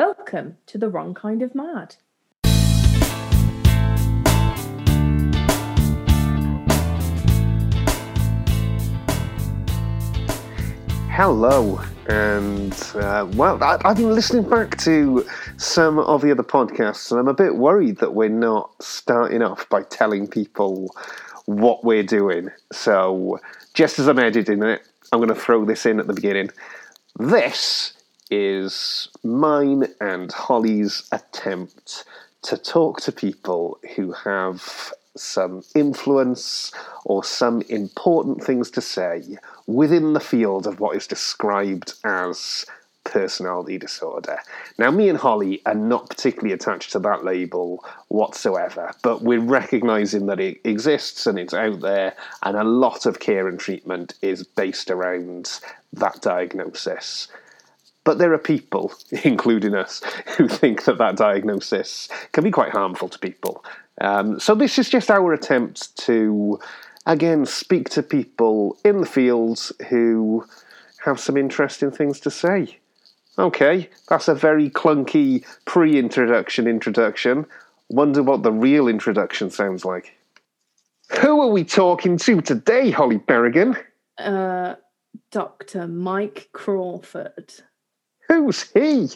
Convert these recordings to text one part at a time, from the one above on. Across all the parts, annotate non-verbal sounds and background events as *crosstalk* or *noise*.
Welcome to the wrong kind of mad. Hello, and uh, well, I, I've been listening back to some of the other podcasts, and I'm a bit worried that we're not starting off by telling people what we're doing. So, just as I'm editing it, I'm going to throw this in at the beginning. This is mine and Holly's attempt to talk to people who have some influence or some important things to say within the field of what is described as personality disorder. Now, me and Holly are not particularly attached to that label whatsoever, but we're recognizing that it exists and it's out there, and a lot of care and treatment is based around that diagnosis. But there are people, *laughs* including us, who think that that diagnosis can be quite harmful to people. Um, so this is just our attempt to, again, speak to people in the fields who have some interesting things to say. Okay, that's a very clunky pre-introduction introduction. Wonder what the real introduction sounds like. Who are we talking to today, Holly Berrigan? Uh, Dr. Mike Crawford. Who's he?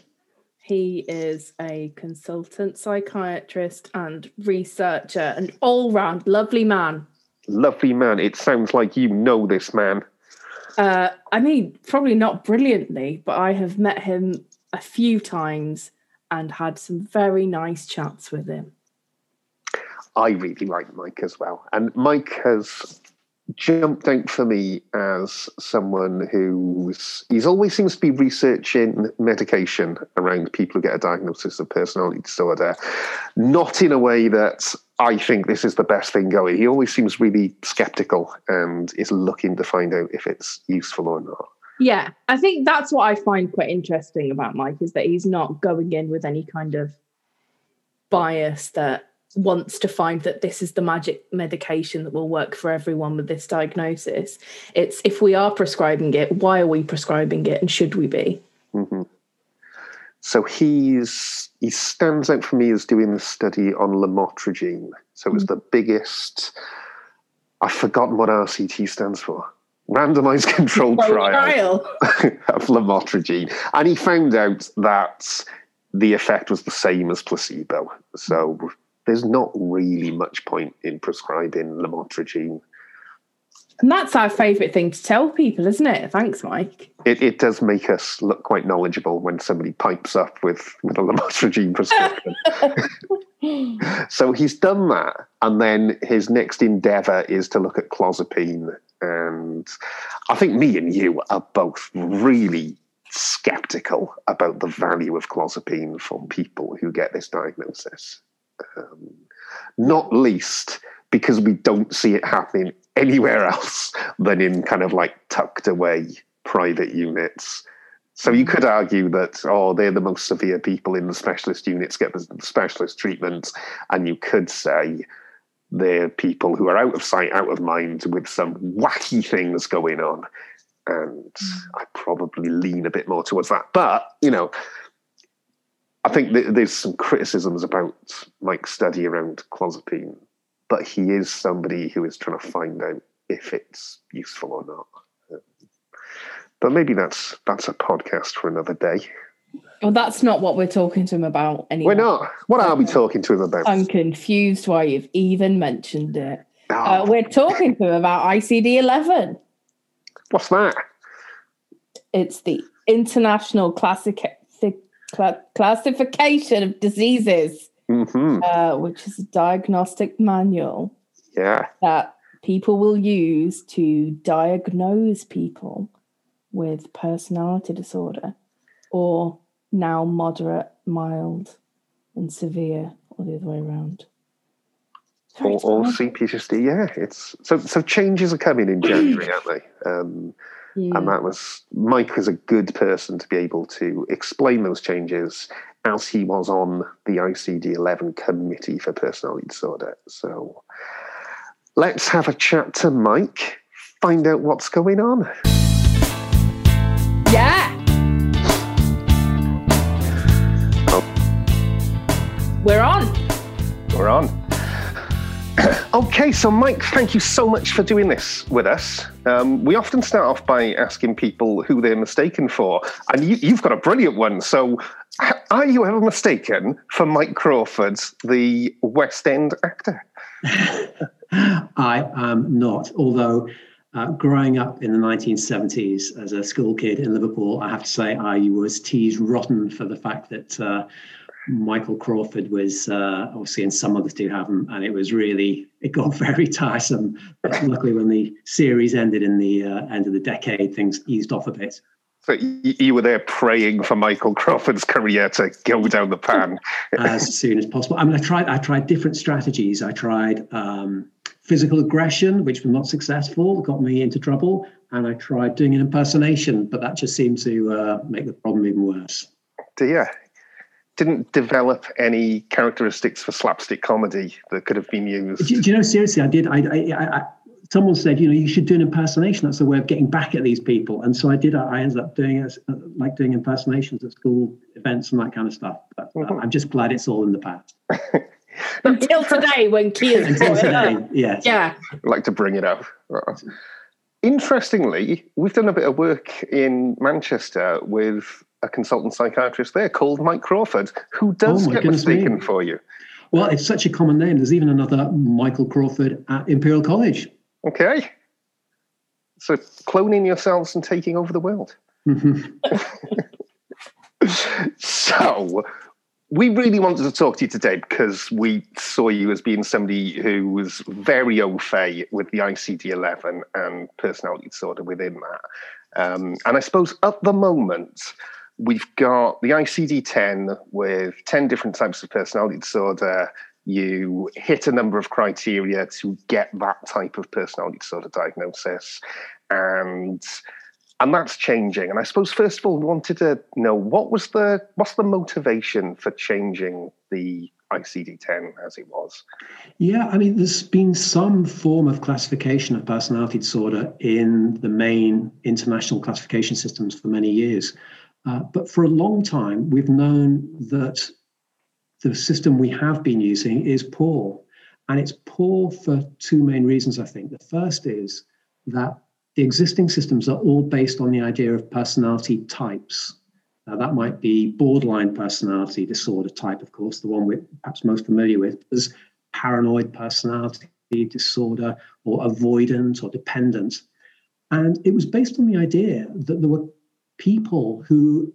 He is a consultant psychiatrist and researcher, an all round lovely man. Lovely man. It sounds like you know this man. Uh, I mean, probably not brilliantly, but I have met him a few times and had some very nice chats with him. I really like Mike as well. And Mike has jumped out for me as someone who's he's always seems to be researching medication around people who get a diagnosis of personality disorder, not in a way that I think this is the best thing going. He always seems really skeptical and is looking to find out if it's useful or not. Yeah, I think that's what I find quite interesting about Mike is that he's not going in with any kind of bias that wants to find that this is the magic medication that will work for everyone with this diagnosis. It's if we are prescribing it, why are we prescribing it and should we be? Mm-hmm. So he's he stands out for me as doing the study on lamotrigine. So it was mm-hmm. the biggest. I've forgotten what RCT stands for. Randomized *laughs* controlled trial, trial. *laughs* of lamotrigine, and he found out that the effect was the same as placebo. So there's not really much point in prescribing lamotrigine. And that's our favourite thing to tell people, isn't it? Thanks, Mike. It, it does make us look quite knowledgeable when somebody pipes up with, with a lamotrigine prescription. *laughs* so he's done that. And then his next endeavour is to look at clozapine. And I think me and you are both really skeptical about the value of clozapine for people who get this diagnosis. Um, not least because we don't see it happening anywhere *laughs* else than in kind of like tucked away private units. So you could argue that, oh, they're the most severe people in the specialist units get the specialist treatment. And you could say they're people who are out of sight, out of mind with some wacky things going on. And mm. I probably lean a bit more towards that. But, you know, I think there's some criticisms about Mike's study around clozapine, but he is somebody who is trying to find out if it's useful or not. But maybe that's that's a podcast for another day. Well, that's not what we're talking to him about anyway. We're not. What are we talking to him about? I'm confused why you've even mentioned it. Oh. Uh, we're talking to him about ICD 11. What's that? It's the International Classic cl- classification of diseases, mm-hmm. uh, which is a diagnostic manual. Yeah. That people will use to diagnose people with personality disorder or now moderate, mild, and severe, or the other way around. Or, or CPTSD, yeah. It's so so changes are coming in January, aren't they? Um, yeah. And that was Mike was a good person to be able to explain those changes as he was on the ICD 11 committee for personality disorder. So let's have a chat to Mike, find out what's going on. Yeah. Oh. We're on. We're on. Okay, so Mike, thank you so much for doing this with us. Um, we often start off by asking people who they're mistaken for, and you, you've got a brilliant one. So, are you ever mistaken for Mike Crawford, the West End actor? *laughs* I am not, although. Uh, growing up in the 1970s as a school kid in Liverpool, I have to say I was teased rotten for the fact that uh, Michael Crawford was uh, obviously, and Some Mothers Do 'Ave 'Em, and it was really it got *laughs* very tiresome. But luckily, when the series ended in the uh, end of the decade, things eased off a bit. So you were there praying for Michael Crawford's career to go down the pan *laughs* as soon as possible. I mean, I tried. I tried different strategies. I tried um, physical aggression, which was not successful, got me into trouble, and I tried doing an impersonation, but that just seemed to uh, make the problem even worse. Dear, didn't develop any characteristics for slapstick comedy that could have been used. Do, do you know? Seriously, I did. I, I, I, someone said, you know, you should do an impersonation. That's a way of getting back at these people. And so I did. I ended up doing it, like doing impersonations at school events and that kind of stuff. But uh, mm-hmm. I'm just glad it's all in the past. *laughs* Until today, when Kia's Until today, yes. Yeah. I'd like to bring it up. Interestingly, we've done a bit of work in Manchester with a consultant psychiatrist there called Mike Crawford, who does oh get mistaken me. for you. Well, it's such a common name. There's even another Michael Crawford at Imperial College. Okay. So cloning yourselves and taking over the world. *laughs* so we really wanted to talk to you today because we saw you as being somebody who was very au fait with the ICD 11 and personality disorder within that. Um, and I suppose at the moment, we've got the ICD 10 with 10 different types of personality disorder. You hit a number of criteria to get that type of personality disorder diagnosis. And and that's changing. And I suppose first of all, we wanted to know what was the what's the motivation for changing the ICD-10 as it was? Yeah, I mean, there's been some form of classification of personality disorder in the main international classification systems for many years. Uh, but for a long time, we've known that the system we have been using is poor. And it's poor for two main reasons, I think. The first is that the existing systems are all based on the idea of personality types. Now, that might be borderline personality disorder type, of course, the one we're perhaps most familiar with. There's paranoid personality disorder or avoidant or dependent. And it was based on the idea that there were people who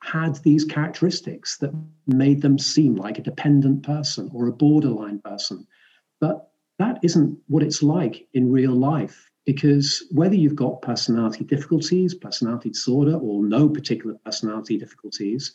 had these characteristics that made them seem like a dependent person or a borderline person. But that isn't what it's like in real life because whether you've got personality difficulties, personality disorder, or no particular personality difficulties,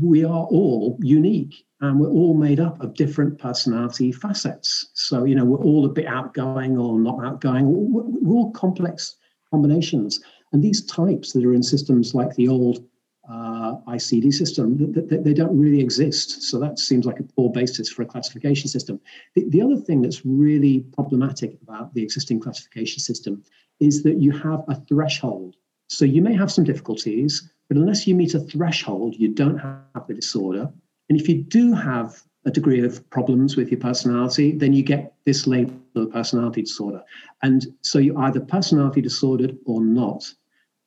we are all unique and we're all made up of different personality facets. So, you know, we're all a bit outgoing or not outgoing, we're all complex combinations. And these types that are in systems like the old uh, ICD system, they, they, don't really exist. So that seems like a poor basis for a classification system. The, the other thing that's really problematic about the existing classification system is that you have a threshold. So you may have some difficulties, but unless you meet a threshold, you don't have the disorder. And if you do have a degree of problems with your personality, then you get this label of personality disorder. And so you're either personality disordered or not.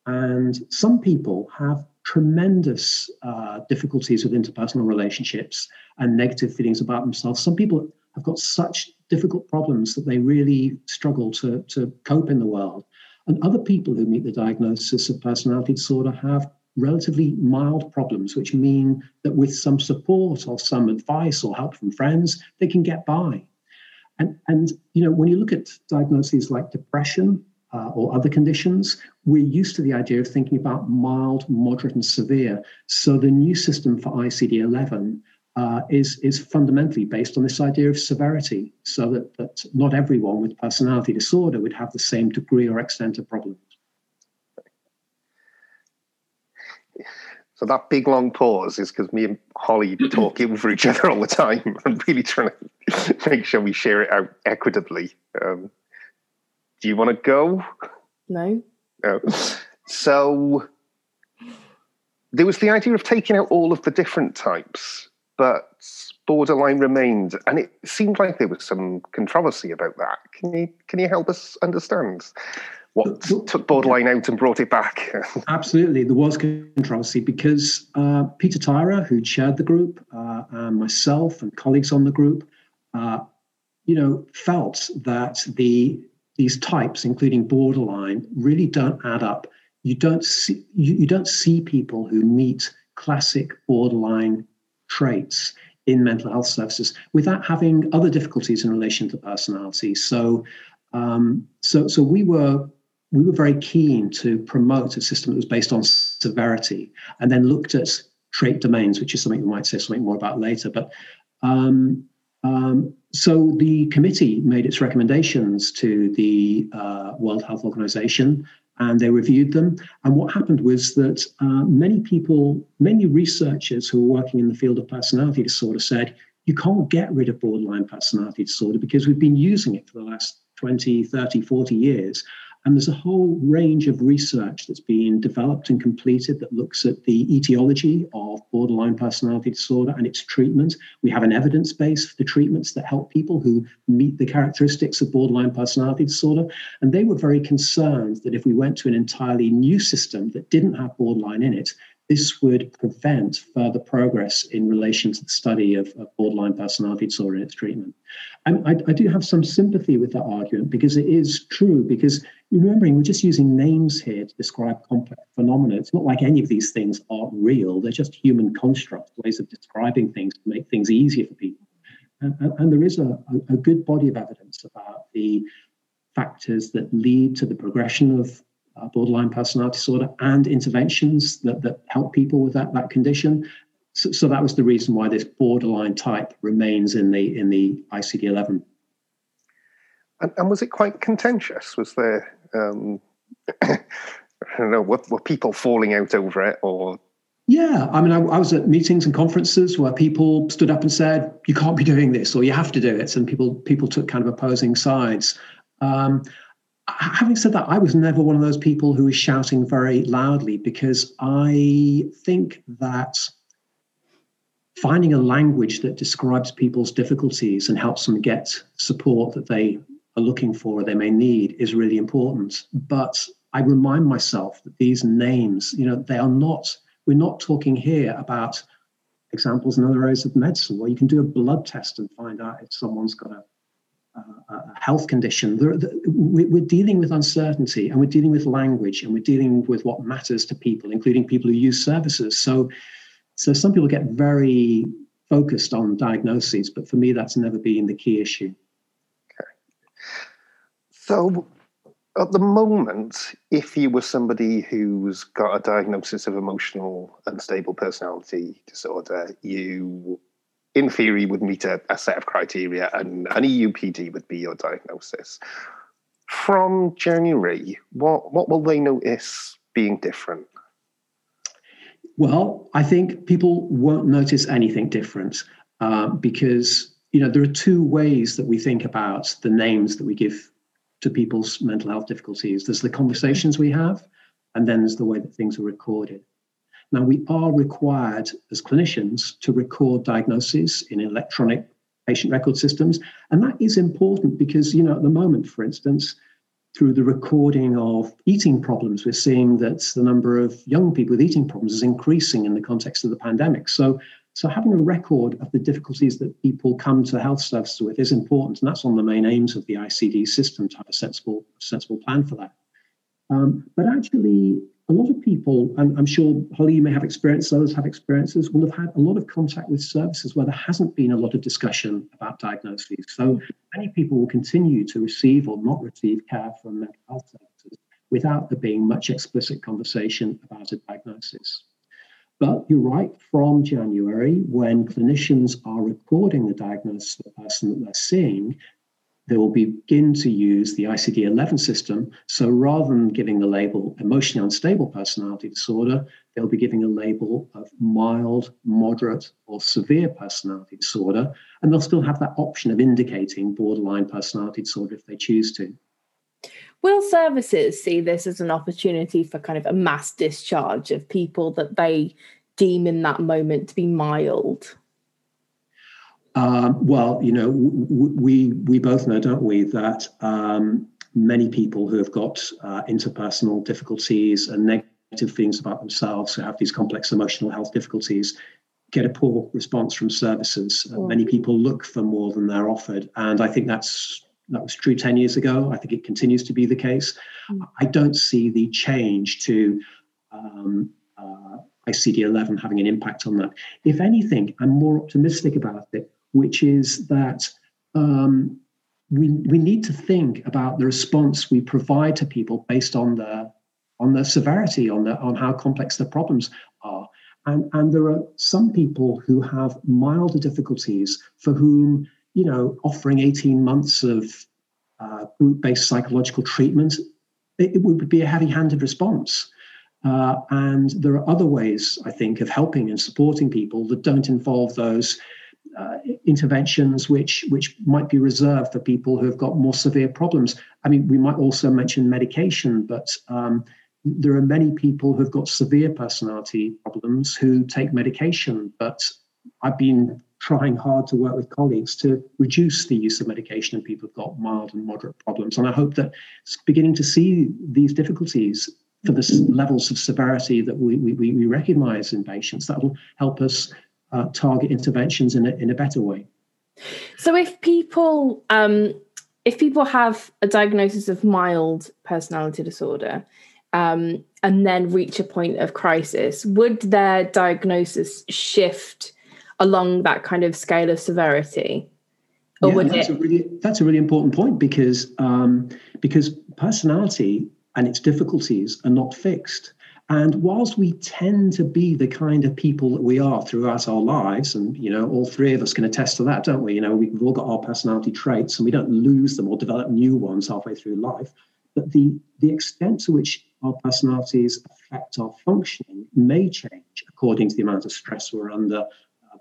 And some people have tremendous uh, difficulties with interpersonal relationships and negative feelings about themselves. Some people have got such difficult problems that they really struggle to, to cope in the world. And other people who meet the diagnosis of personality disorder have relatively mild problems, which mean that with some support or some advice or help from friends, they can get by. And, and you know, when you look at diagnoses like depression uh, or other conditions, we're used to the idea of thinking about mild, moderate, and severe. So the new system for ICD 11 uh, is, is fundamentally based on this idea of severity, so that, that not everyone with personality disorder would have the same degree or extent of problems. So that big long pause is because me and Holly *laughs* talk over each other all the time. *laughs* I'm really trying to *laughs* make sure we share it out equitably. Um, do you want to go? No. No. So there was the idea of taking out all of the different types but borderline remained, and it seemed like there was some controversy about that. Can you can you help us understand what took borderline out and brought it back? *laughs* Absolutely, there was controversy because uh, Peter Tyrer, who chaired the group, uh, and myself and colleagues on the group, uh, you know, felt that the these types, including borderline, really don't add up. You don't see you, you don't see people who meet classic borderline traits in mental health services without having other difficulties in relation to personality. So, um, so, so we were we were very keen to promote a system that was based on severity, and then looked at trait domains, which is something we might say something more about later. But um, um, so the committee made its recommendations to the uh, World Health Organization and they reviewed them. And what happened was that uh, many people, many researchers who were working in the field of personality disorder said, you can't get rid of borderline personality disorder because we've been using it for the last 20, 30, 40 years. And there's a whole range of research that's been developed and completed that looks at the etiology of borderline personality disorder and its treatment. We have an evidence base for the treatments that help people who meet the characteristics of borderline personality disorder. And they were very concerned that if we went to an entirely new system that didn't have borderline in it, this would prevent further progress in relation to the study of, of borderline personality disorder and its treatment. I, I, do have some sympathy with that argument because it is true. Because remembering, we're just using names here to describe complex phenomena. It's not like any of these things are real, they're just human constructs, ways of describing things to make things easier for people. And, and, and there is a, a good body of evidence about the factors that lead to the progression of uh, borderline personality disorder and interventions that, that help people with that, that condition. So, so, that was the reason why this borderline type remains in the in the ICD-11. And, and was it quite contentious? Was there, um, *coughs* I don't know, were, were people falling out over it or yeah, I mean, I, I, was at meetings and conferences where people stood up and said, "You can't be doing this," or "You have to do it," and people people took kind of opposing sides. Um, having said that, I was never one of those people who was shouting very loudly because I think that finding a language that describes people's difficulties and helps them get support that they are looking for or they may need is really important. But I remind myself that these names, you know, they are not, we're not talking here about examples in other areas of medicine where you can do a blood test and find out if someone's got a a health condition. We're dealing with uncertainty and we're dealing with language and we're dealing with what matters to people, including people who use services. So, so some people get very focused on diagnoses, but for me, that's never been the key issue. So, at the moment, if you were somebody who's got a diagnosis of emotional unstable personality disorder, you in theory, would meet a, a set of criteria, and an EUPD would be your diagnosis. From January, what what will they notice being different? Well, I think people won't notice anything different uh, because you know there are two ways that we think about the names that we give to people's mental health difficulties. There's the conversations we have, and then there's the way that things are recorded. Now, we are required as clinicians to record diagnoses in electronic patient record systems. And that is important because, you know, at the moment, for instance, through the recording of eating problems, we're seeing that the number of young people with eating problems is increasing in the context of the pandemic. So, so having a record of the difficulties that people come to health services with is important, and that's one of the main aims of the ICD system to have a sensible, sensible plan for that. Um, but actually, a lot of people, and I'm sure Holly, you may have experience, others have experiences, will have had a lot of contact with services where there hasn't been a lot of discussion about diagnoses. So many people will continue to receive or not receive care from mental health services without there being much explicit conversation about a diagnosis. But you're right, from January, when clinicians are recording the diagnosis of the person that they're seeing, they will begin to use the ICD 11 system. So rather than giving the label emotionally unstable personality disorder, they'll be giving a label of mild, moderate, or severe personality disorder. And they'll still have that option of indicating borderline personality disorder if they choose to. Will services see this as an opportunity for kind of a mass discharge of people that they deem in that moment to be mild? Um, well, you know, we we both know, don't we, that um, many people who have got uh, interpersonal difficulties and negative feelings about themselves, who have these complex emotional health difficulties, get a poor response from services. Uh, many people look for more than they're offered, and I think that's that was true 10 years ago. I think it continues to be the case. Mm. I don't see the change to um, uh, ICD 11 having an impact on that. If anything, I'm more optimistic about it, which is that um, we, we need to think about the response we provide to people based on the on the severity, on the on how complex the problems are. And, and there are some people who have milder difficulties for whom, you know, offering 18 months of uh, group-based psychological treatment, it, it would be a heavy-handed response. Uh, and there are other ways, I think, of helping and supporting people that don't involve those uh, interventions which which might be reserved for people who have got more severe problems. I mean, we might also mention medication, but um, there are many people who've got severe personality problems who take medication. But I've been trying hard to work with colleagues to reduce the use of medication in people who've got mild and moderate problems. And I hope that beginning to see these difficulties for the levels of severity that we, we, we recognize in patients, that will help us uh, target interventions in a, in a better way. So if people um, if people have a diagnosis of mild personality disorder um, and then reach a point of crisis, would their diagnosis shift along that kind of scale of severity? Or yeah, that's, it... a really, that's a really important point because um, because personality and its difficulties are not fixed. And whilst we tend to be the kind of people that we are throughout our lives, and you know, all three of us can attest to that, don't we? You know, we've all got our personality traits, and we don't lose them or develop new ones halfway through life. But the the extent to which our personalities affect our functioning may change according to the amount of stress we're under,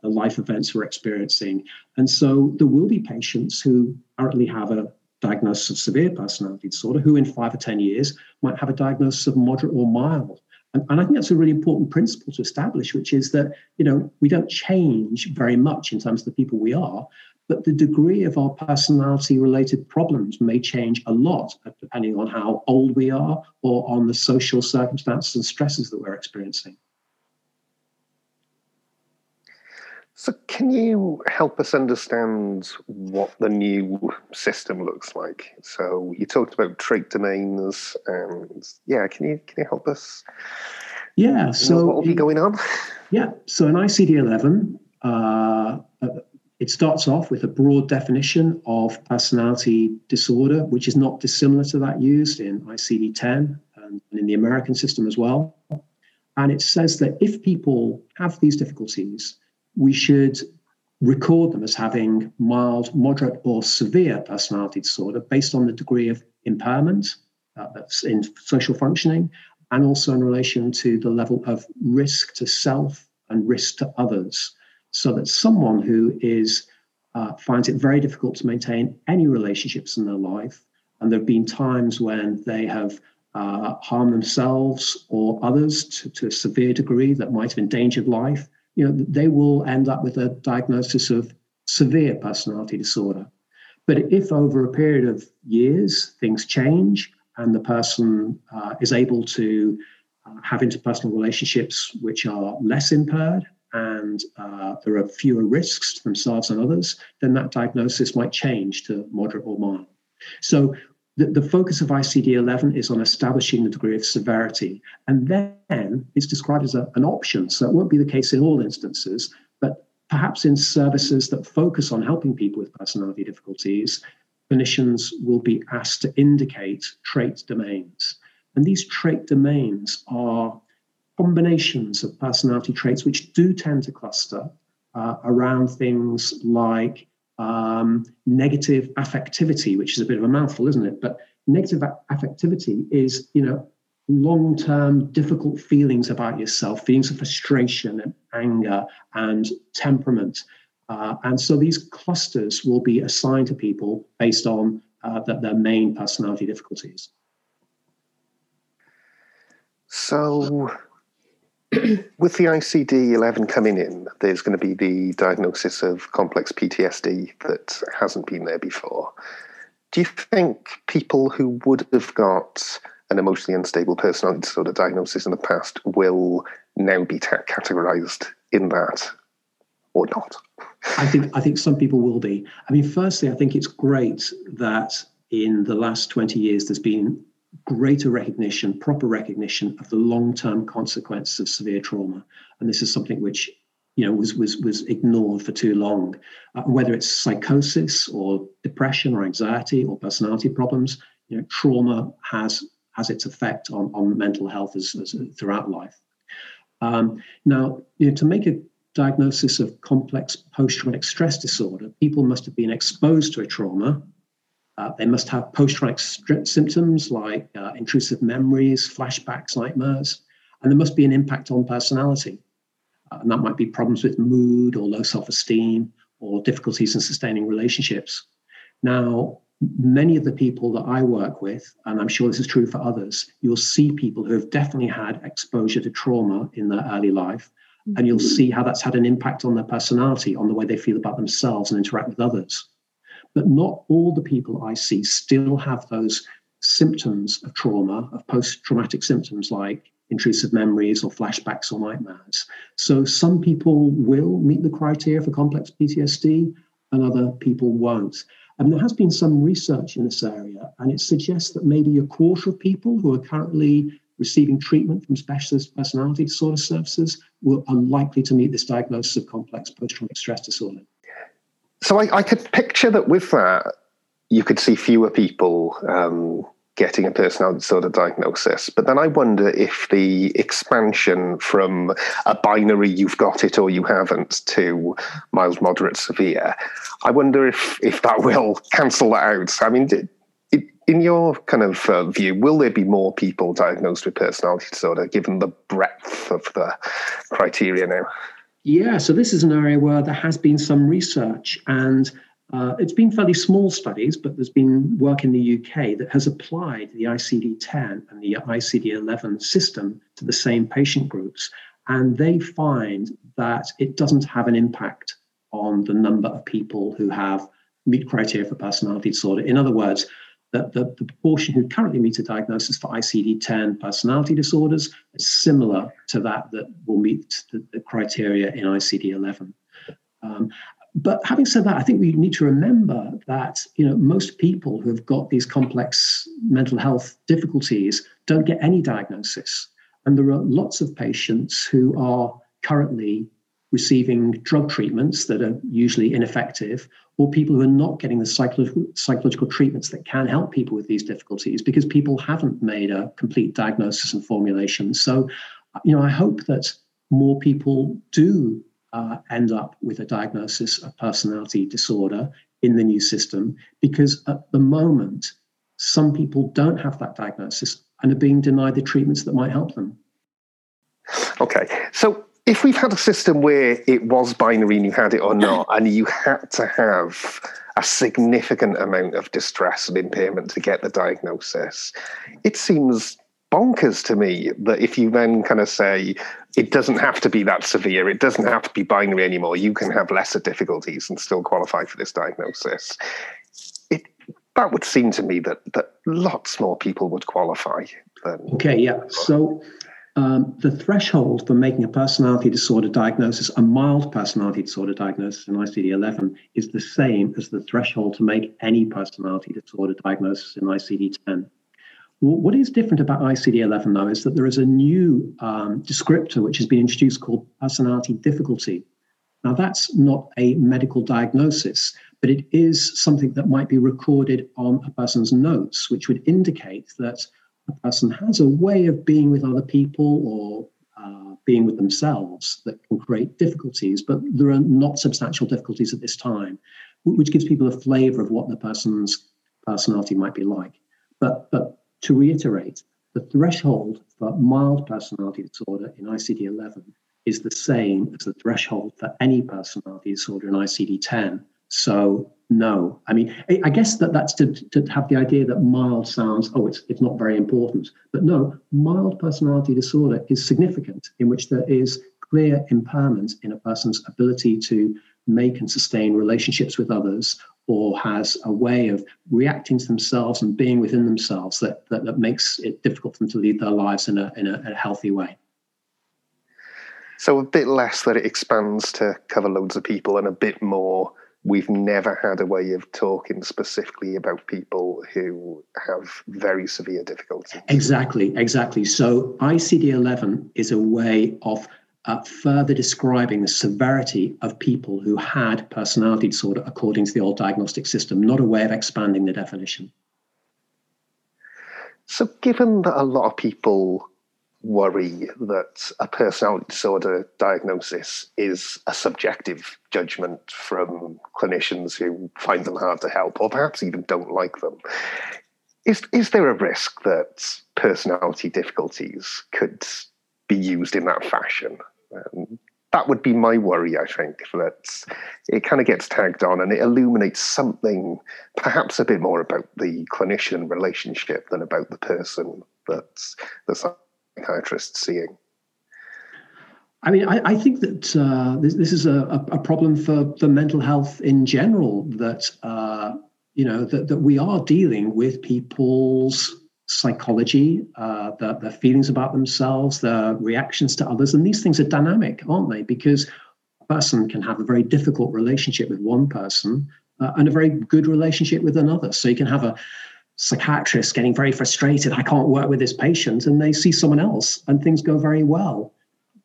life events we're experiencing. And so there will be patients who currently have a diagnosis of severe personality disorder who in five or 10 years might have a diagnosis of moderate or mild. And, and I think that's a really important principle to establish, which is that, you know, we don't change very much in terms of the people we are, but the degree of our personality related problems may change a lot depending on how old we are or on the social circumstances and stresses that we're experiencing. So, can you help us understand what the new system looks like? So, you talked about trait domains, and yeah, can you can you help us? Yeah. So, what will be going on? Yeah. So, in ICD eleven, uh, it starts off with a broad definition of personality disorder, which is not dissimilar to that used in ICD ten and in the American system as well. And it says that if people have these difficulties we should record them as having mild, moderate, or severe personality disorder based on the degree of impairment uh, that's in social functioning and also in relation to the level of risk to self and risk to others. So that someone who is uh, finds it very difficult to maintain any relationships in their life, and there have been times when they have uh, harmed themselves or others to, to a severe degree that might have endangered life, you know, they will end up with a diagnosis of severe personality disorder. But if over a period of years things change and the person uh, is able to uh, have interpersonal relationships which are less impaired and uh, there are fewer risks to themselves and others, then that diagnosis might change to moderate or mild. So the, the focus of ICD 11 is on establishing the degree of severity. And then it's described as a, an option. So it won't be the case in all instances, but perhaps in services that focus on helping people with personality difficulties, clinicians will be asked to indicate trait domains. And these trait domains are combinations of personality traits which do tend to cluster uh, around things like um, negative affectivity, which is a bit of a mouthful, isn't it? But negative affectivity is, you know, long-term difficult feelings about yourself, feelings of frustration and anger and temperament. Uh, and so these clusters will be assigned to people based on uh, the, their main personality difficulties. So *clears throat* With the ICD 11 coming in, there's going to be the diagnosis of complex PTSD that hasn't been there before. Do you think people who would have got an emotionally unstable personality disorder diagnosis in the past will now be categorized in that or not? I think I think some people will be. I mean, firstly, I think it's great that in the last 20 years there's been greater recognition, proper recognition of the long-term consequences of severe trauma. And this is something which you know was was was ignored for too long uh, whether it's psychosis or depression or anxiety or personality problems you know trauma has has its effect on, on mental health as, as throughout life um, now you know to make a diagnosis of complex post-traumatic stress disorder people must have been exposed to a trauma uh, they must have post-traumatic st- symptoms like uh, intrusive memories flashbacks nightmares and there must be an impact on personality and that might be problems with mood or low self esteem or difficulties in sustaining relationships. Now, many of the people that I work with, and I'm sure this is true for others, you'll see people who have definitely had exposure to trauma in their early life, and you'll see how that's had an impact on their personality, on the way they feel about themselves and interact with others. But not all the people I see still have those symptoms of trauma, of post traumatic symptoms like intrusive memories or flashbacks or nightmares. So some people will meet the criteria for complex PTSD and other people won't. And there has been some research in this area, and it suggests that maybe a quarter of people who are currently receiving treatment from specialist personality disorder services will unlikely to meet this diagnosis of complex post-traumatic stress disorder. So I, I could picture that with that, you could see fewer people um, getting a personality disorder diagnosis. But then I wonder if the expansion from a binary you've got it or you haven't to mild, moderate, severe, I wonder if if that will cancel that out. I mean, in your kind of uh, view, will there be more people diagnosed with personality disorder given the breadth of the criteria now? Yeah, so this is an area where there has been some research and uh, it's been fairly small studies, but there's been work in the UK that has applied the ICD 10 and the ICD 11 system to the same patient groups. And they find that it doesn't have an impact on the number of people who have meet criteria for personality disorder. In other words, that the, the proportion who currently meet a diagnosis for ICD 10 personality disorders is similar to that that will meet the, the criteria in ICD 11. Um, but having said that, I think we need to remember that you know most people who have got these complex mental health difficulties don't get any diagnosis, and there are lots of patients who are currently receiving drug treatments that are usually ineffective, or people who are not getting the psychological, psychological treatments that can help people with these difficulties because people haven't made a complete diagnosis and formulation. So, you know, I hope that more people do uh, end up with a diagnosis of personality disorder in the new system because at the moment, some people don't have that diagnosis and are being denied the treatments that might help them. Okay, so if we've had a system where it was binary and you had it or not, and you had to have a significant amount of distress and impairment to get the diagnosis, it seems bonkers to me that if you then kind of say it doesn't have to be that severe, it doesn't have to be binary anymore, you can have lesser difficulties and still qualify for this diagnosis. It that would seem to me that that lots more people would qualify. Than, okay, yeah. So um, the threshold for making a personality disorder diagnosis, a mild personality disorder diagnosis in ICD-11, is the same as the threshold to make any personality disorder diagnosis in ICD-10. What is different about ICD 11, though, is that there is a new um, descriptor which has been introduced called personality difficulty. Now, that's not a medical diagnosis, but it is something that might be recorded on a person's notes, which would indicate that a person has a way of being with other people or uh, being with themselves that can create difficulties, but there are not substantial difficulties at this time, which gives people a flavor of what the person's personality might be like. But, but to reiterate, the threshold for mild personality disorder in ICD 11 is the same as the threshold for any personality disorder in ICD 10. So no, I mean, I guess that that's to, to have the idea that mild sounds, oh, it's, it's not very important. But no, mild personality disorder is significant in which there is clear impairment in a person's ability to make and sustain relationships with others or has a way of reacting to themselves and being within themselves that, that, that makes it difficult for them to lead their lives in a, in a, in a healthy way. So a bit less that it expands to cover loads of people and a bit more we've never had a way of talking specifically about people who have very severe difficulties. Exactly, exactly. So ICD 11 is a way of uh, further describing the severity of people who had personality disorder according to the old diagnostic system, not a way of expanding the definition. So, given that a lot of people worry that a personality disorder diagnosis is a subjective judgment from clinicians who find them hard to help or perhaps even don't like them. Is, is there a risk that personality difficulties could be used in that fashion? Um, that would be my worry, I think, that it kind of gets tagged on and it illuminates something perhaps a bit more about the clinician relationship than about the person that the psychiatrist seeing. I mean, I, I think that uh, this, this, is a, a, problem for the mental health in general. That uh, you know that, that we are dealing with people's psychology, uh, their, their feelings about themselves, their reactions to others. And these things are dynamic, aren't they? Because a person can have a very difficult relationship with one person uh, and a very good relationship with another. So you can have a psychiatrist getting very frustrated, I can't work with this patient, and they see someone else and things go very well.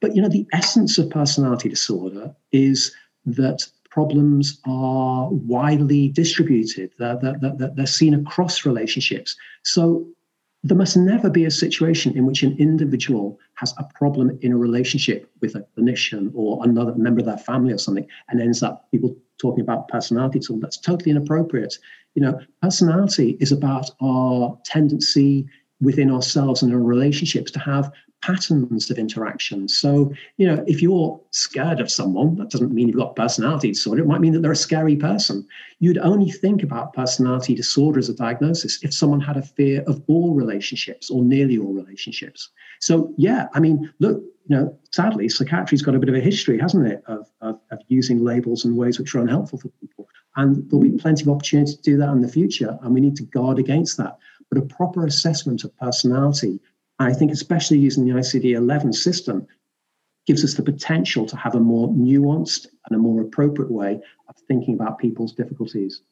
But you know, the essence of personality disorder is that problems are widely distributed, they're, they're, they're, seen across relationships. So there must never be a situation in which an individual has a problem in a relationship with a clinician or another member of their family or something and ends up people talking about personality disorder. That's totally inappropriate. You know, personality is about our tendency within ourselves and our relationships to have patterns of interaction. So, you know, if you're scared of someone, that doesn't mean you've got personality disorder. It might mean that they're a scary person. You'd only think about personality disorder as a diagnosis if someone had a fear of all relationships or nearly all relationships. So, yeah, I mean, look, you know, sadly, psychiatry's got a bit of a history, hasn't it, of, of, of using labels in ways which are unhelpful for people. And there'll be plenty of opportunity to do that in the future. And we need to guard against that. But a proper assessment of personality I think, especially using the ICD 11 system, gives us the potential to have a more nuanced and a more appropriate way of thinking about people's difficulties.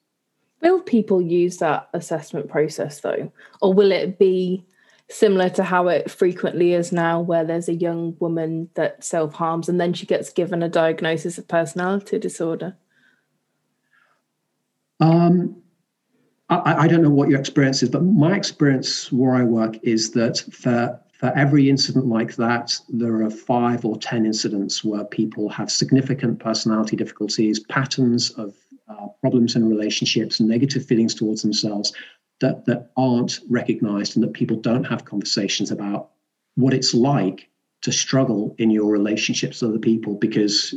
Will people use that assessment process though? Or will it be similar to how it frequently is now, where there's a young woman that self harms and then she gets given a diagnosis of personality disorder? Um, I, I, don't know what your experience is, but my experience where I work is that for for every incident like that, there are five or ten incidents where people have significant personality difficulties, patterns of uh, problems in relationships, negative feelings towards themselves that that aren't recognized, and that people don't have conversations about what it's like to struggle in your relationships with other people because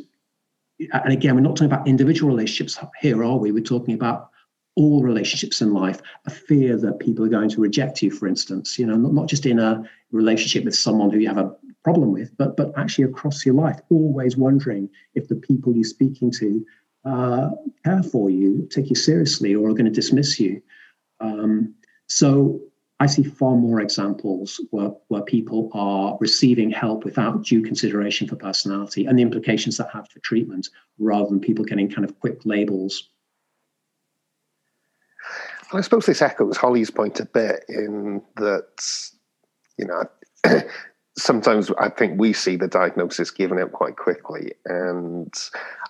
and again we're not talking about individual relationships here are we? We're talking about all relationships in life a fear that people are going to reject you for instance you know not, not just in a relationship with someone who you have a problem with but but actually across your life always wondering if the people you're speaking to uh, care for you take you seriously or are going to dismiss you. Um, so I see far more examples where, where people are receiving help without due consideration for personality and the implications that have for treatment, rather than people getting kind of quick labels I suppose this echoes Holly's point a bit in that, you know, *clears throat* sometimes I think we see the diagnosis given out quite quickly, and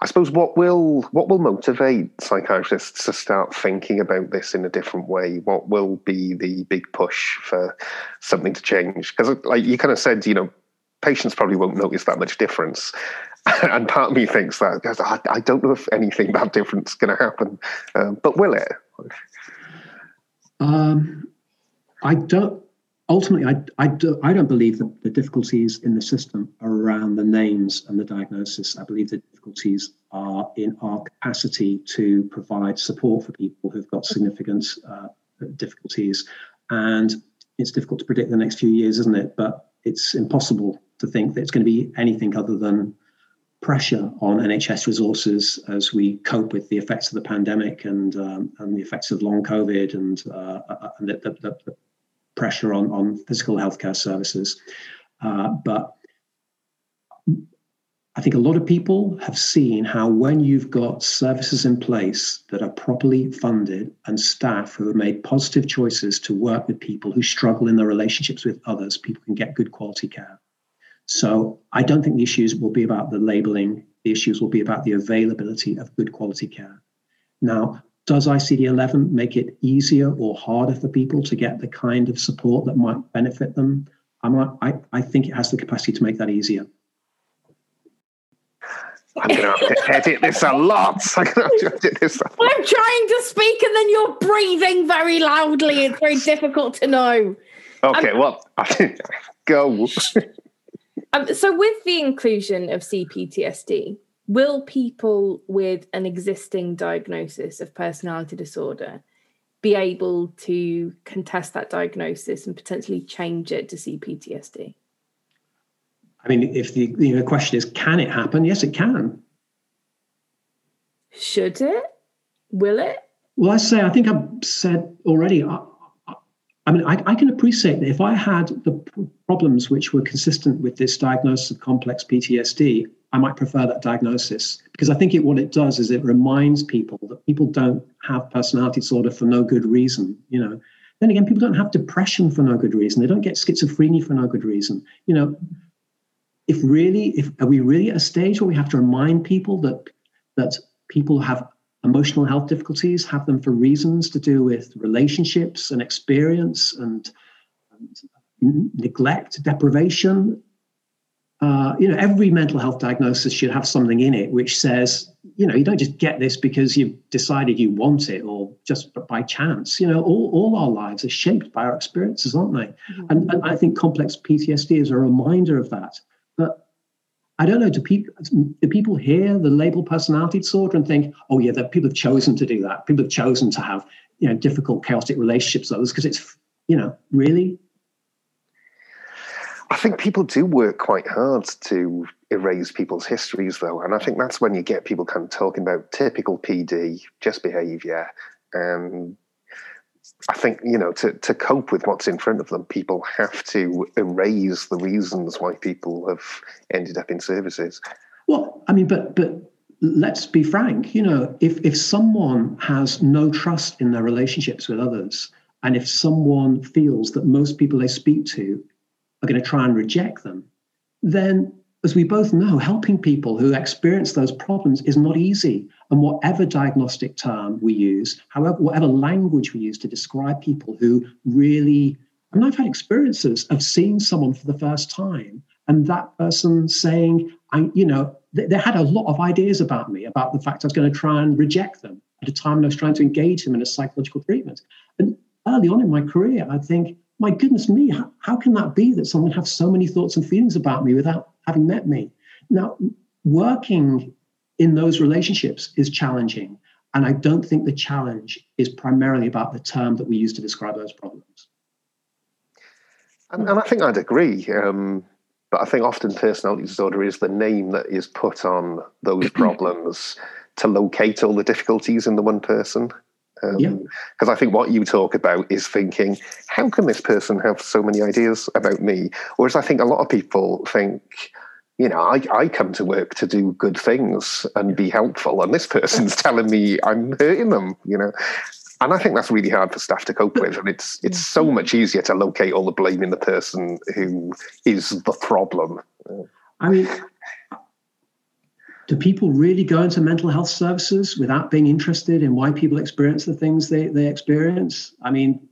I suppose what will what will motivate psychiatrists to start thinking about this in a different way? What will be the big push for something to change? Because, like you kind of said, you know, patients probably won't notice that much difference. *laughs* and part of me thinks that I, I don't know if anything that different is going to happen, um, but will it? Um, I don't. ultimately, I, I, do, I don't believe that the difficulties in the system are around the names and the diagnosis. I believe the difficulties are in our capacity to provide support for people who've got significant uh, difficulties. And it's difficult to predict the next few years, isn't it? But it's impossible to think that it's going to be anything other than pressure on NHS resources as we cope with the effects of the pandemic and um, and the effects of long COVID and, uh, uh and the, the, the, pressure on, on physical healthcare services. Uh, but I think a lot of people have seen how when you've got services in place that are properly funded and staff who have made positive choices to work with people who struggle in their relationships with others, people can get good quality care. So I don't think the issues will be about the labeling. The issues will be about the availability of good quality care. Now, does ICD 11 make it easier or harder for people to get the kind of support that might benefit them? I'm, I, I think it has the capacity to make that easier. I'm going to have to edit this a lot. *laughs* I'm going to have to edit this. I'm trying to speak and then you're breathing very loudly. It's very difficult to know. Okay, um, well, *laughs* go. Um, so, with the inclusion of CPTSD, will people with an existing diagnosis of personality disorder be able to contest that diagnosis and potentially change it to CPTSD? I mean, if the you know, question is, can it happen? Yes, it can. Should it? Will it? Well, I say, I think I've said already, I, I mean, I, I, can appreciate that if I had the problems which were consistent with this diagnosis of complex PTSD, I might prefer that diagnosis because I think it what it does is it reminds people that people don't have personality disorder for no good reason. You know, then again, people don't have depression for no good reason. They don't get schizophrenia for no good reason. You know, if really, if are we really at a stage where we have to remind people that that people have emotional health difficulties have them for reasons to do with relationships and experience and, and neglect, deprivation. Uh, you know, every mental health diagnosis should have something in it which says, you know, you don't just get this because you've decided you want it or just by chance. You know, all, all our lives are shaped by our experiences, aren't they? Mm-hmm. And, and I think complex PTSD is a reminder of that. But I don't know. Do people do people hear the label personality disorder and think, oh yeah, that people have chosen to do that. People have chosen to have you know difficult, chaotic relationships with others because it's you know really. I think people do work quite hard to erase people's histories, though, and I think that's when you get people kind of talking about typical PD, just behaviour, and I think you know to to cope with what's in front of them, people have to erase the reasons why people have ended up in services. Well, I mean, but but let's be frank. You know, if if someone has no trust in their relationships with others, and if someone feels that most people they speak to are going to try and reject them, then as we both know, helping people who experience those problems is not easy. And whatever diagnostic term we use, however, whatever language we use to describe people who really, I mean, I've had experiences of seeing someone for the first time and that person saying, I, you know, they, they had a lot of ideas about me, about the fact I was going to try and reject them at a time when I was trying to engage them in a psychological treatment. And early on in my career, I think, my goodness me, how, how can that be that someone have so many thoughts and feelings about me without having met me? Now, working in those relationships is challenging. And I don't think the challenge is primarily about the term that we use to describe those problems. And, and I think I'd agree. Um, but I think often personality disorder is the name that is put on those *clears throat* problems to locate all the difficulties in the one person. Because um, yeah. I think what you talk about is thinking, how can this person have so many ideas about me? Whereas I think a lot of people think, you know, I, I come to work to do good things and be helpful, and this *laughs* person's telling me I'm hurting them, you know. And I think that's really hard for staff to cope with. And it's it's so much easier to locate all the blame in the person who is the problem. I mean, do people really go into mental health services without being interested in why people experience the things they, they experience? I mean,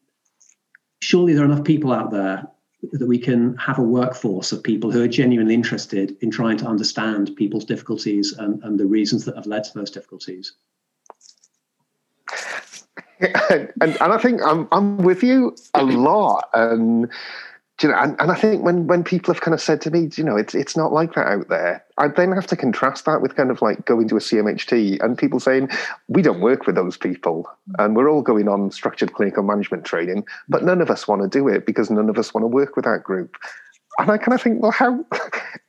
surely there are enough people out there that we can have a workforce of people who are genuinely interested in trying to understand people's difficulties and, and the reasons that have led to those difficulties. *laughs* and, and, I think I'm I'm with you a lot. Um, And you know, and, and I think when when people have kind of said to me, you know, it's it's not like that out there. I then have to contrast that with kind of like going to a CMHT and people saying we don't work with those people, and we're all going on structured clinical management training, but none of us want to do it because none of us want to work with that group. And I kind of think, well, how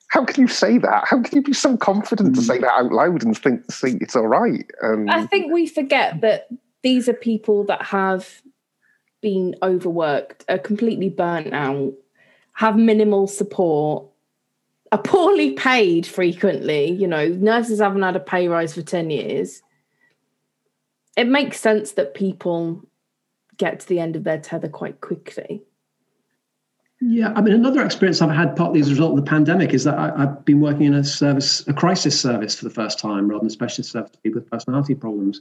how can you say that? How can you be so confident to say hmm. that out loud and think, think it's all right? Um, I think we forget that these are people that have been overworked, are completely burnt out, have minimal support, are poorly paid frequently. You know, nurses haven't had a pay rise for 10 years. It makes sense that people get to the end of their tether quite quickly. Yeah, I mean, another experience I've had partly as a result of the pandemic is that I, have been working in a service, a crisis service for the first time rather than a specialist service for people with personality problems.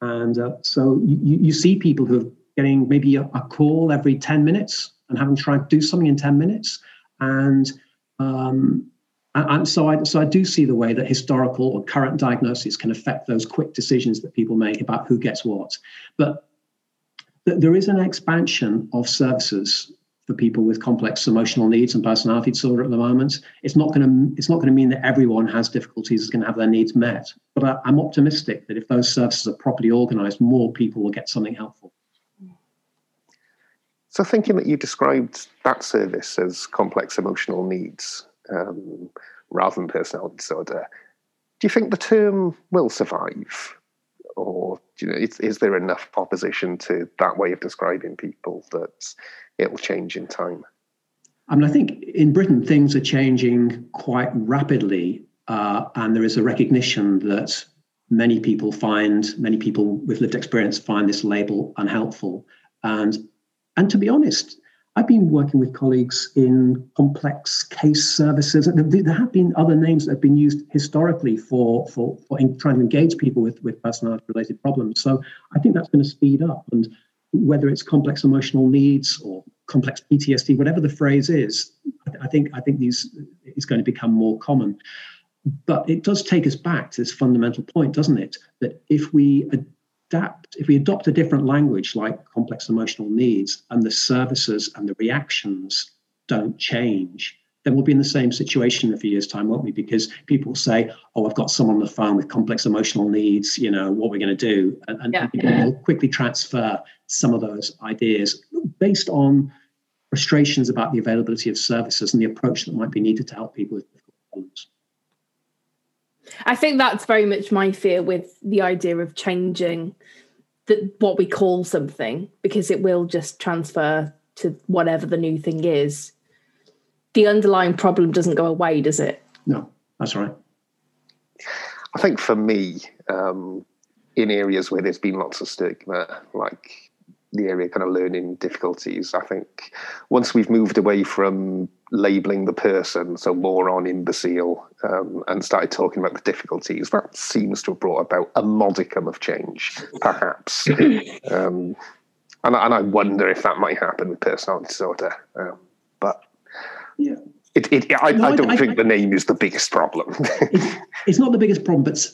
And uh, so you, you see people who are getting maybe a, a, call every 10 minutes and having tried to do something in 10 minutes. And, um, and so I, so I do see the way that historical or current diagnoses can affect those quick decisions that people make about who gets what. But there is an expansion of services for people with complex emotional needs and personality disorder at the moment. It's not going to it's not going to mean that everyone has difficulties is going to have their needs met. But I, I'm optimistic that if those services are properly organised, more people will get something helpful. So, thinking that you described that service as complex emotional needs um, rather than personality disorder, do you think the term will survive? Or you know, is, is there enough opposition to that way of describing people that it'll change in time? I mean, I think in Britain things are changing quite rapidly, uh, and there is a recognition that many people find, many people with lived experience find this label unhelpful. And and to be honest, I've been working with colleagues in complex case services. There have been other names that have been used historically for, for, for trying to engage people with, with personality related problems. So I think that's going to speed up. And whether it's complex emotional needs or complex PTSD, whatever the phrase is, I think I think these is going to become more common. But it does take us back to this fundamental point, doesn't it? That if we adapt, if we adopt a different language like complex emotional needs and the services and the reactions don't change, then we'll be in the same situation in a few years' time, won't we? Because people say, "Oh, I've got someone on the phone with complex emotional needs. You know, what we're going to do?" And, and yeah. people will quickly transfer some of those ideas based on frustrations about the availability of services and the approach that might be needed to help people with difficult problems. I think that's very much my fear with the idea of changing the, what we call something because it will just transfer to whatever the new thing is. The underlying problem doesn't go away, does it? No, that's right. I think for me, um, in areas where there's been lots of stigma, like the area kind of learning difficulties. I think once we've moved away from labeling the person, so more on imbecile, um, and started talking about the difficulties, that seems to have brought about a modicum of change, perhaps. *laughs* um, and, and, I wonder if that might happen with personality disorder. Um, but yeah. It, it, I, no, I, don't I, think I, the name is the biggest problem. *laughs* it's, it's not the biggest problem, but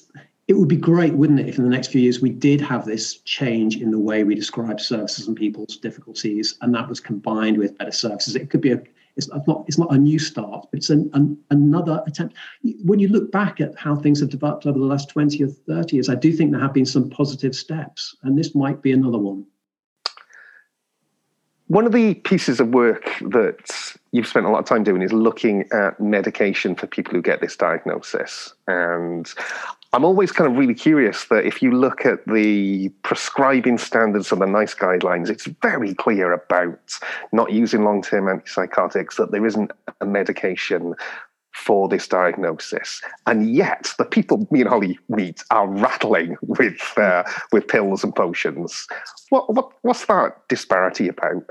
it would be great, wouldn't it, if in the next few years we did have this change in the way we describe services and people's difficulties, and that was combined with better services. It could be a it's not it's not a new start, but it's an, an, another attempt. When you look back at how things have developed over the last 20 or 30 years, I do think there have been some positive steps, and this might be another one. One of the pieces of work that you've spent a lot of time doing is looking at medication for people who get this diagnosis. And I'm always kind of really curious that if you look at the prescribing standards and the NICE guidelines, it's very clear about not using long term antipsychotics, that there isn't a medication for this diagnosis. And yet, the people me and Holly meet are rattling with, uh, with pills and potions. What, what, what's that disparity about?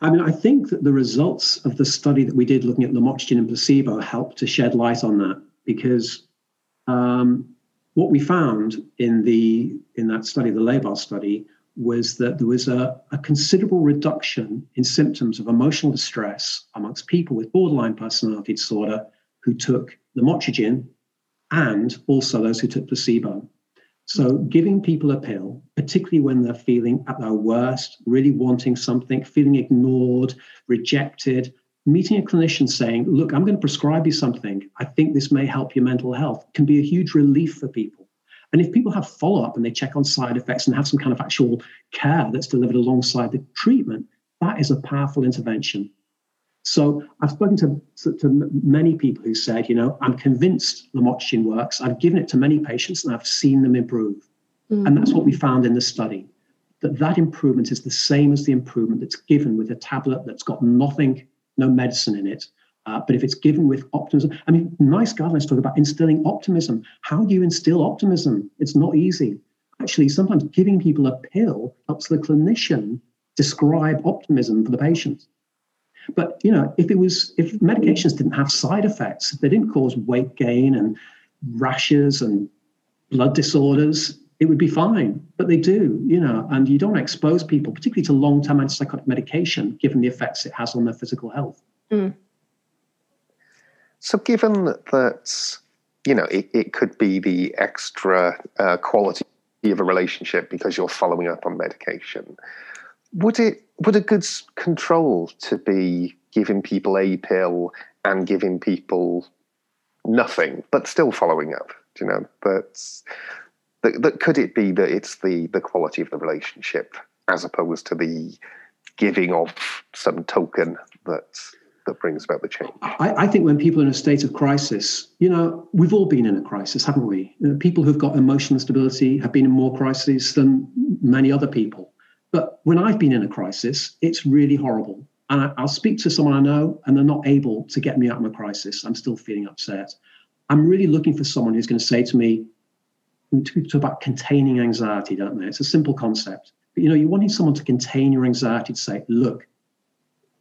I mean, I think that the results of the study that we did looking at lamotrigine and placebo helped to shed light on that because um, what we found in the in that study, the LABAR study, was that there was a, a, considerable reduction in symptoms of emotional distress amongst people with borderline personality disorder who took lamotrigine and also those who took placebo. So, giving people a pill, particularly when they're feeling at their worst, really wanting something, feeling ignored, rejected, meeting a clinician saying, Look, I'm going to prescribe you something. I think this may help your mental health, can be a huge relief for people. And if people have follow up and they check on side effects and have some kind of actual care that's delivered alongside the treatment, that is a powerful intervention. So I've spoken to, to many people who said, you know, I'm convinced lamotrigine works. I've given it to many patients and I've seen them improve. Mm-hmm. And that's what we found in the study, that that improvement is the same as the improvement that's given with a tablet that's got nothing, no medicine in it. Uh, but if it's given with optimism, I mean, NICE guidelines talk about instilling optimism. How do you instill optimism? It's not easy. Actually, sometimes giving people a pill helps the clinician describe optimism for the patient. But you know, if it was if medications didn't have side effects, if they didn't cause weight gain and rashes and blood disorders, it would be fine. But they do, you know, and you don't expose people, particularly to long-term antipsychotic medication, given the effects it has on their physical health. Mm. So, given that, you know, it, it could be the extra uh, quality of a relationship because you're following up on medication, would it would a good control to be giving people a pill and giving people nothing, but still following up? You know, that, that could it be that it's the the quality of the relationship as opposed to the giving of some token that that brings about the change? I, I, think when people are in a state of crisis, you know, we've all been in a crisis, haven't we? You know, people who've got emotional stability have been in more crises than many other people. But when I've been in a crisis, it's really horrible. And I, will speak to someone I know, and they're not able to get me out of a crisis. I'm still feeling upset. I'm really looking for someone who's going to say to me, we talk about containing anxiety, don't they? It's a simple concept. But you know, you're wanting someone to contain your anxiety to say, look,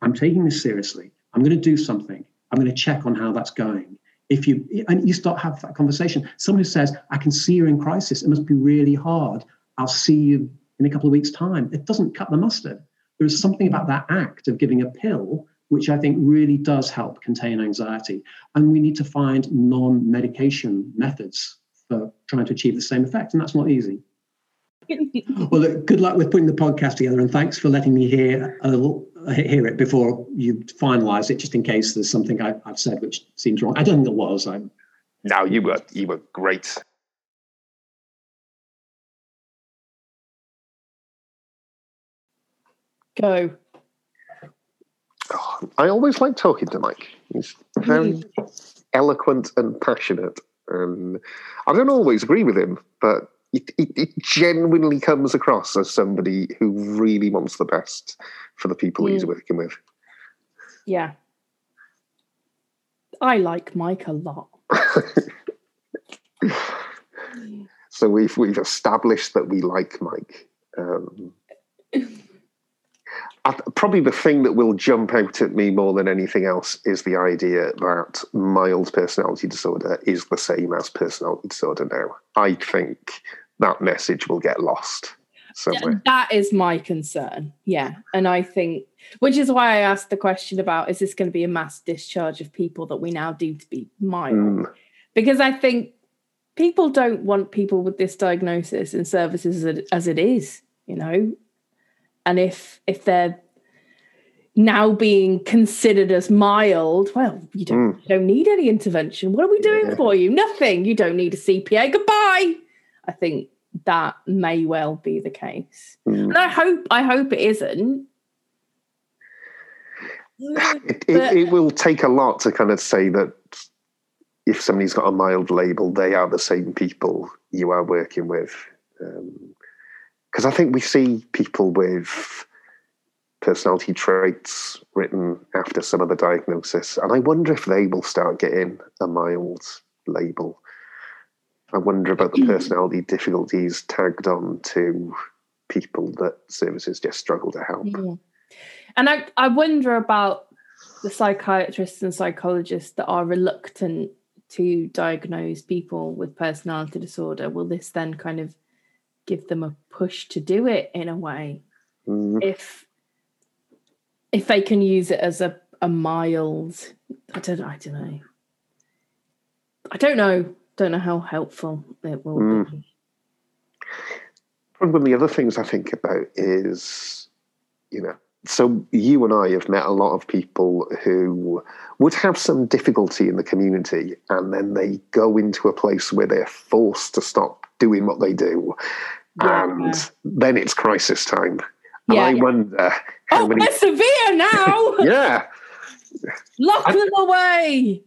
I'm taking this seriously. I'm going to do something. I'm going to check on how that's going. If you and you start have that conversation, someone who says, I can see you're in crisis, it must be really hard. I'll see you in a couple of weeks' time, it doesn't cut the mustard. There's something about that act of giving a pill which I think really does help contain anxiety. And we need to find non medication methods for trying to achieve the same effect. And that's not easy. *laughs* well, look, good luck with putting the podcast together, and thanks for letting me hear a little, hear it before you finalise it, just in case there's something I, have said which seems wrong. I don't think there was. I'm... No, you were you were great. Go. Oh, I always like talking to Mike. He's very mm. eloquent and passionate. And I don't always agree with him, but it, it, it, genuinely comes across as somebody who really wants the best for the people mm. he's working with. Yeah. I like Mike a lot. *laughs* so we've we've established that we like Mike. Um, probably the thing that will jump out at me more than anything else is the idea that mild personality disorder is the same as personality disorder now. I think that message will get lost somewhere. That is my concern. Yeah. And I think, which is why I asked the question about is this going to be a mass discharge of people that we now deem to be mild? Mm. Because I think people don't want people with this diagnosis in services as it, as it is, you know, and if if they're now being considered as mild, well, you don't mm. you don't need any intervention. What are we doing yeah. for you? Nothing. You don't need a CPA. Goodbye. I think that may well be the case. Mm. And I hope I hope it isn't. *sighs* It, it, it, will take a lot to kind of say that if somebody's got a mild label, they are the same people you are working with. Um, because I think we see people with personality traits written after some of the diagnosis, and I wonder if they will start getting a mild label. I wonder about the personality difficulties tagged on to people that services just struggle to help. Yeah. And I, I wonder about the psychiatrists and psychologists that are reluctant to diagnose people with personality disorder. Will this then kind of give them a push to do it in a way mm. if if they can use it as a, a mild I don't I don't know I don't know don't know how helpful it will mm. be one of the other things I think about is, you know, so you and I have met a lot of people who would have some difficulty in the community and then they go into a place where they're forced to stop doing what they do. Yeah. And then it's crisis time. And Yeah, I yeah. wonder how Oh, many. severe now. *laughs* Yeah. Lock them away.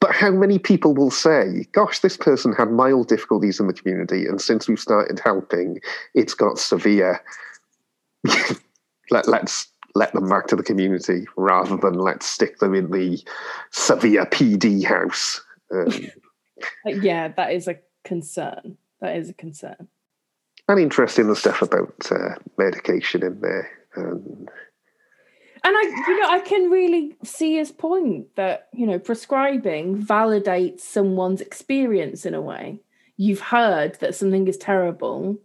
But how many people will say, gosh, this person had mild difficulties in the community, and since we've started helping, it's got severe. *laughs* let, let's let them back to the community rather than let's stick them in the severe PD house. Um, *laughs* Yeah, that is a concern. That is a concern. and interesting the stuff about uh, medication in there. Um, And I, you know, I can really see his point that you know prescribing validates someone's experience in a way. You've heard that something is terrible,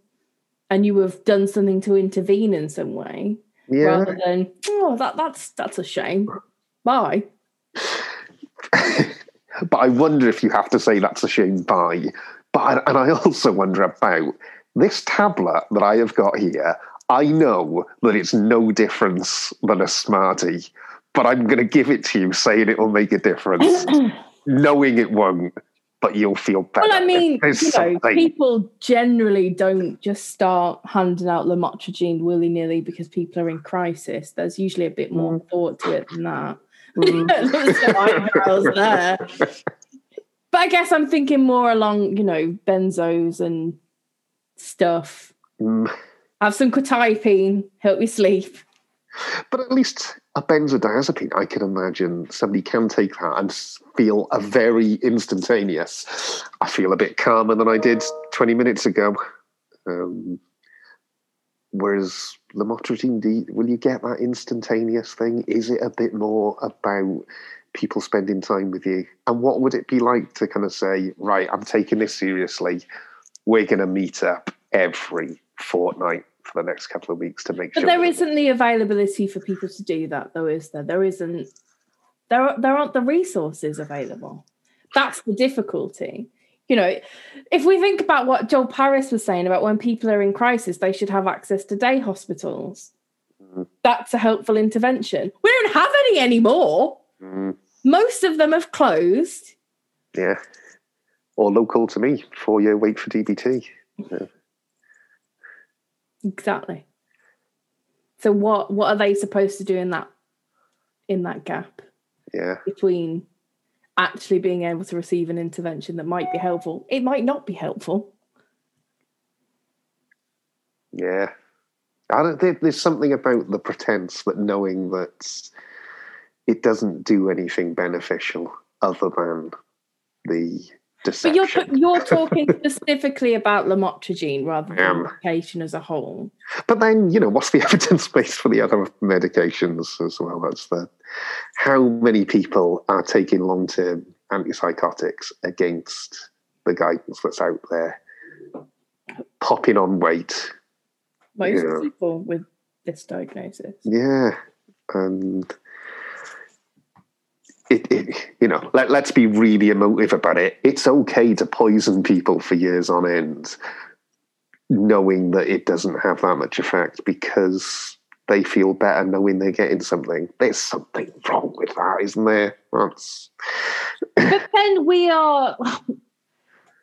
and you have done something to intervene in some way, yeah. rather than oh, that that's that's a shame. Bye. *laughs* but I wonder if you have to say that's a shame by. But and I also wonder about this tablet that I have got here. I know that it's no difference than a Smartie, but I'm going to give it to you, saying it will make a difference, *clears throat* knowing it won't. But you'll feel better. Well, I mean, you know, people generally don't just start handing out lamotrigine willy nilly because people are in crisis. There's usually a bit more thought to it than that. Mm. *laughs* There's some eyebrows there. *laughs* But I guess I'm thinking more along, you know, benzos and stuff. Mm. Have some quetiapine, help you sleep. But at least a benzodiazepine, I can imagine somebody can take that and feel a very instantaneous. I feel a bit calmer than I did 20 minutes ago. Um, whereas lamotrigine, do will you get that instantaneous thing? Is it a bit more about people spending time with you? And what would it be like to kind of say, right, I'm taking this seriously. We're going to meet up every fortnight for the next couple of weeks to make But sure. there isn't the availability for people to do that, though, is there? There isn't. There, are- there aren't the resources available. That's the difficulty. You know, if we think about what Joel Paris was saying about when people are in crisis, they should have access to day hospitals. Mhm. That's a helpful intervention. We don't have any anymore. Mm. Most of them have closed. Yeah. Or local to me, four year wait for DBT. Exactly. So what what are they supposed to do in that in that gap? Yeah. between actually being able to receive an intervention that might be helpful. It might not be helpful. Yeah. I don't think there's something about the pretense that knowing that it doesn't do anything beneficial other than the But you're you're talking specifically about lamotrigine rather than medication as a whole. But then, you know, what's the *laughs* evidence base for the other medications as well? That's the how many people are taking long term antipsychotics against the guidance that's out there, popping on weight. Most Yeah. people with this diagnosis. Yeah. And it, it you know, let, let's be really emotive about it. It's okay to poison people for years on end, knowing that it doesn't have that much effect because they feel better knowing they're getting something. There's something wrong with that, isn't there? That's But then we are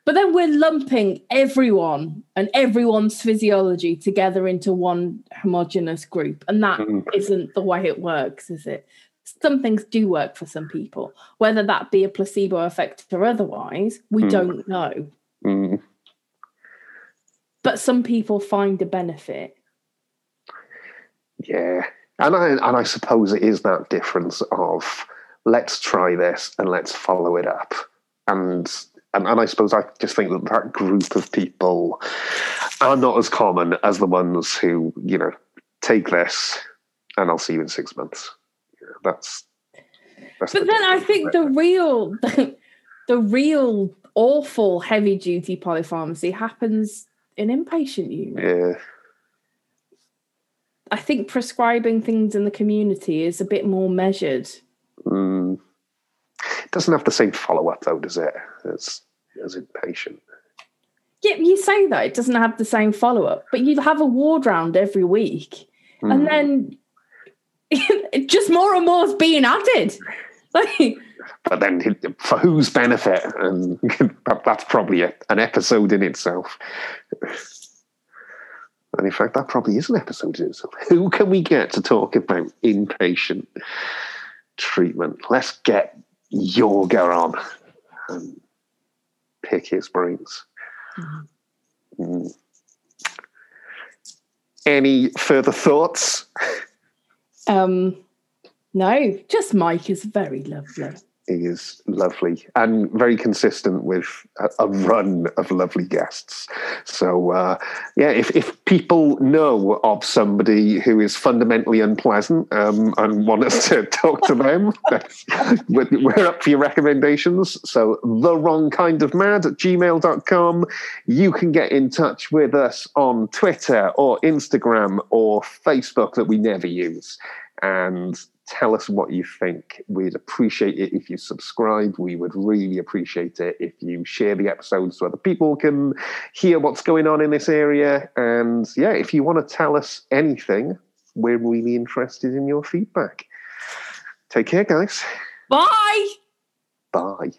but then we're lumping everyone and everyone's physiology together into one homogenous group. And that Mm. isn't the way it works, is it? Some things do work for some people, whether that be a placebo effect or otherwise, we Mm. don't know. mm, But some people find a benefit. yeah. And I and I suppose it is that difference of let's try this and let's follow it up. And and, and I suppose I just think that that group of people are not as common as the ones who, you know, take this and I'll see you in six months. That's that's But the then I think the real *laughs* the, real awful heavy duty polypharmacy happens in inpatient units. yeah. I think prescribing things in the community is a bit more measured. Mm. It doesn't have the same follow up though, does it? As as inpatient. Yeah, you say that it doesn't have the same follow up, but you have a ward round every week, Hmm. and then *laughs* just more and more is being added. *laughs* Like, but then for whose benefit? And *laughs* that's probably a, an episode in itself. And in fact, that probably is an episode in itself. Who can we get to talk about inpatient treatment? Let's get Yoga on and pick his brains. Mm. Any further thoughts? Um, no, just Mike is very lovely. Is lovely and very consistent with a, a run of lovely guests. So, uh, yeah, if, if people know of somebody who is fundamentally unpleasant um, and want us to *laughs* talk to them, *laughs* we're up for your recommendations. So, the wrong kind of mad at gmail.com. You can get in touch with us on Twitter or Instagram or Facebook that we never use. And tell us what you think. We'd appreciate it if you subscribe. We would really appreciate it if you share the episodes so other people can hear what's going on in this area. And yeah, if you want to tell us anything, we're really interested in your feedback. Take care, guys. Bye. Bye.